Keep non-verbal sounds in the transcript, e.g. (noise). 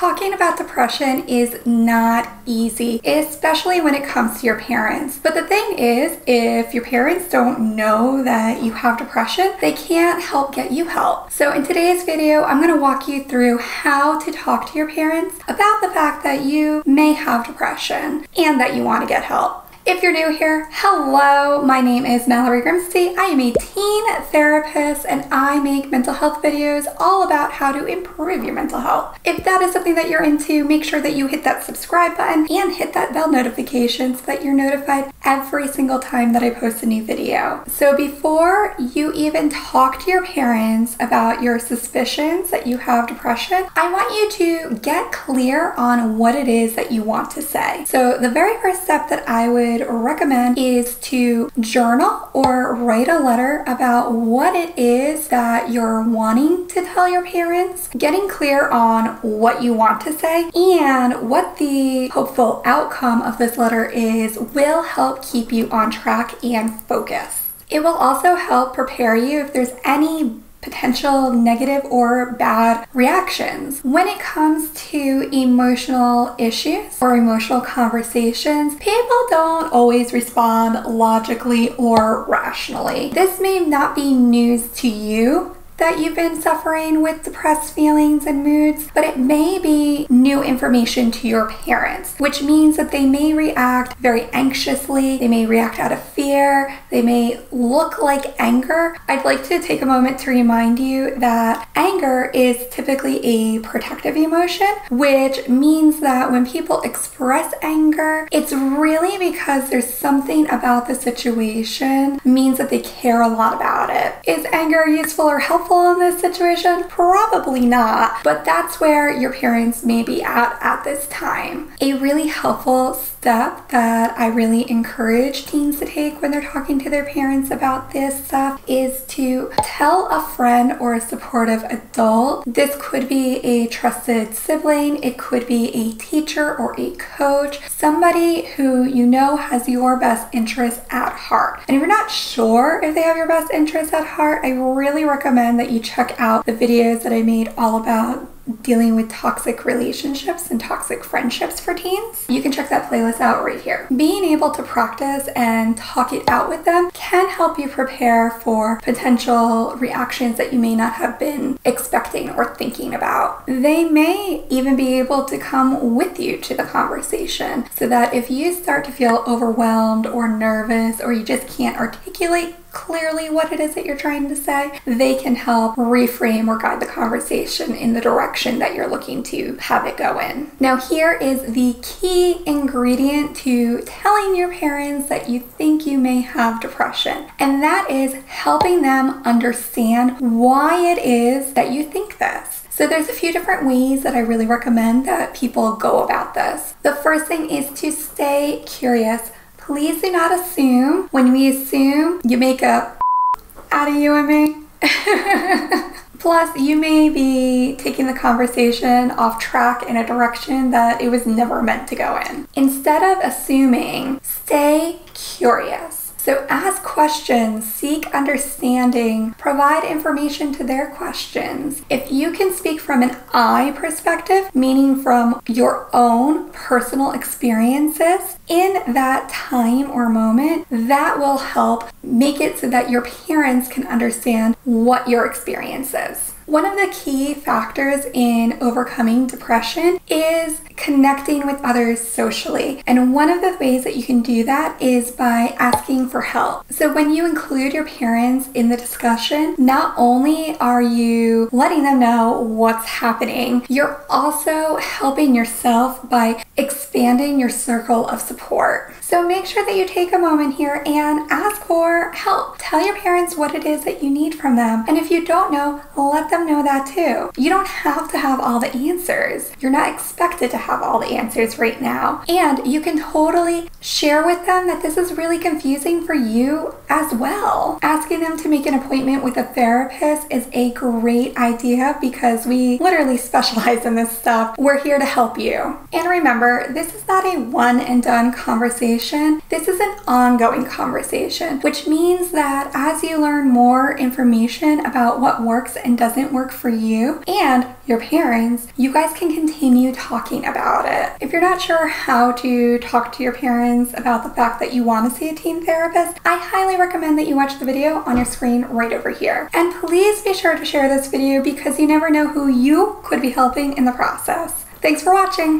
Talking about depression is not easy, especially when it comes to your parents. But the thing is, if your parents don't know that you have depression, they can't help get you help. So in today's video, I'm going to walk you through how to talk to your parents about the fact that you may have depression and that you want to get help. If you're new here, hello, my name is Mallory Grimste. I am a teen therapist and I make mental health videos all about how to improve your mental health. If that is something that you're into, make sure that you hit that subscribe button and hit that bell notification so that you're notified every single time that I post a new video. So before you even talk to your parents about your suspicions that you have depression, I want you to get clear on what it is that you want to say. So the very first step that I would would recommend is to journal or write a letter about what it is that you're wanting to tell your parents, getting clear on what you want to say and what the hopeful outcome of this letter is will help keep you on track and focus. It will also help prepare you if there's any potential negative or bad reactions. When it comes to emotional issues or emotional conversations, people don't always respond logically or rationally. This may not be news to you that you've been suffering with depressed feelings and moods, but it may be new information to your parents, which means that they may react very anxiously, they may react out of fear, they may look like anger. I'd like to take a moment to remind you that anger is typically a protective emotion, which means that when people express anger, it's really because there's something about the situation means that they care a lot about it. Is anger useful or helpful? Helpful in this situation? Probably not, but that's where your parents may be at at this time. A really helpful step that I really encourage teens to take when they're talking to their parents about this stuff is to tell a friend or a supportive adult. This could be a trusted sibling, it could be a teacher or a coach, somebody who you know has your best interest at heart. And if you're not sure if they have your best interest at heart, I really recommend that you check out the videos that I made all about dealing with toxic relationships and toxic friendships for teens, you can check that playlist out right here. Being able to practice and talk it out with them can help you prepare for potential reactions that you may not have been expecting or thinking about. They may even be able to come with you to the conversation so that if you start to feel overwhelmed or nervous or you just can't articulate clearly what it is that you're trying to say, they can help reframe or guide the conversation in the direction that you're looking to have it go in. Now, here is the key ingredient to telling your parents that you think you may have depression, and that is helping them understand why it is that you think this. So there's a few different ways that I really recommend that people go about this. The first thing is to stay curious please do not assume. When we assume, you make a (laughs) out of me. (laughs) Plus, you may be taking the conversation off track in a direction that it was never meant to go in. Instead of assuming, stay curious. So ask questions, seek understanding, provide information to their questions. If you can speak from an I perspective, meaning from your own personal experiences in that time or moment, that will help make it so that your parents can understand what your experience is. One of the key factors in overcoming depression is connecting with others socially. And one of the ways that you can do that is by asking for help. So when you include your parents in the discussion, not only are you letting them know what's happening, you're also helping yourself by expanding your circle of support. So make sure that you take a moment here and ask for help. Tell your parents what it is that you need from them. And if you don't know, let them know that too. You don't have to have all the answers. You're not expected to have all the answers right now. And you can totally Share with them that this is really confusing for you as well. Asking them to make an appointment with a therapist is a great idea because we literally specialize in this stuff. We're here to help you. And remember, this is not a one and done conversation. This is an ongoing conversation, which means that as you learn more information about what works and doesn't work for you and your parents, you guys can continue talking about it. If you're not sure how to talk to your parents about the fact that you want to see a teen therapist, I highly recommend that you watch the video on your screen right over here. And please be sure to share this video because you never know who you could be helping in the process. Thanks for watching!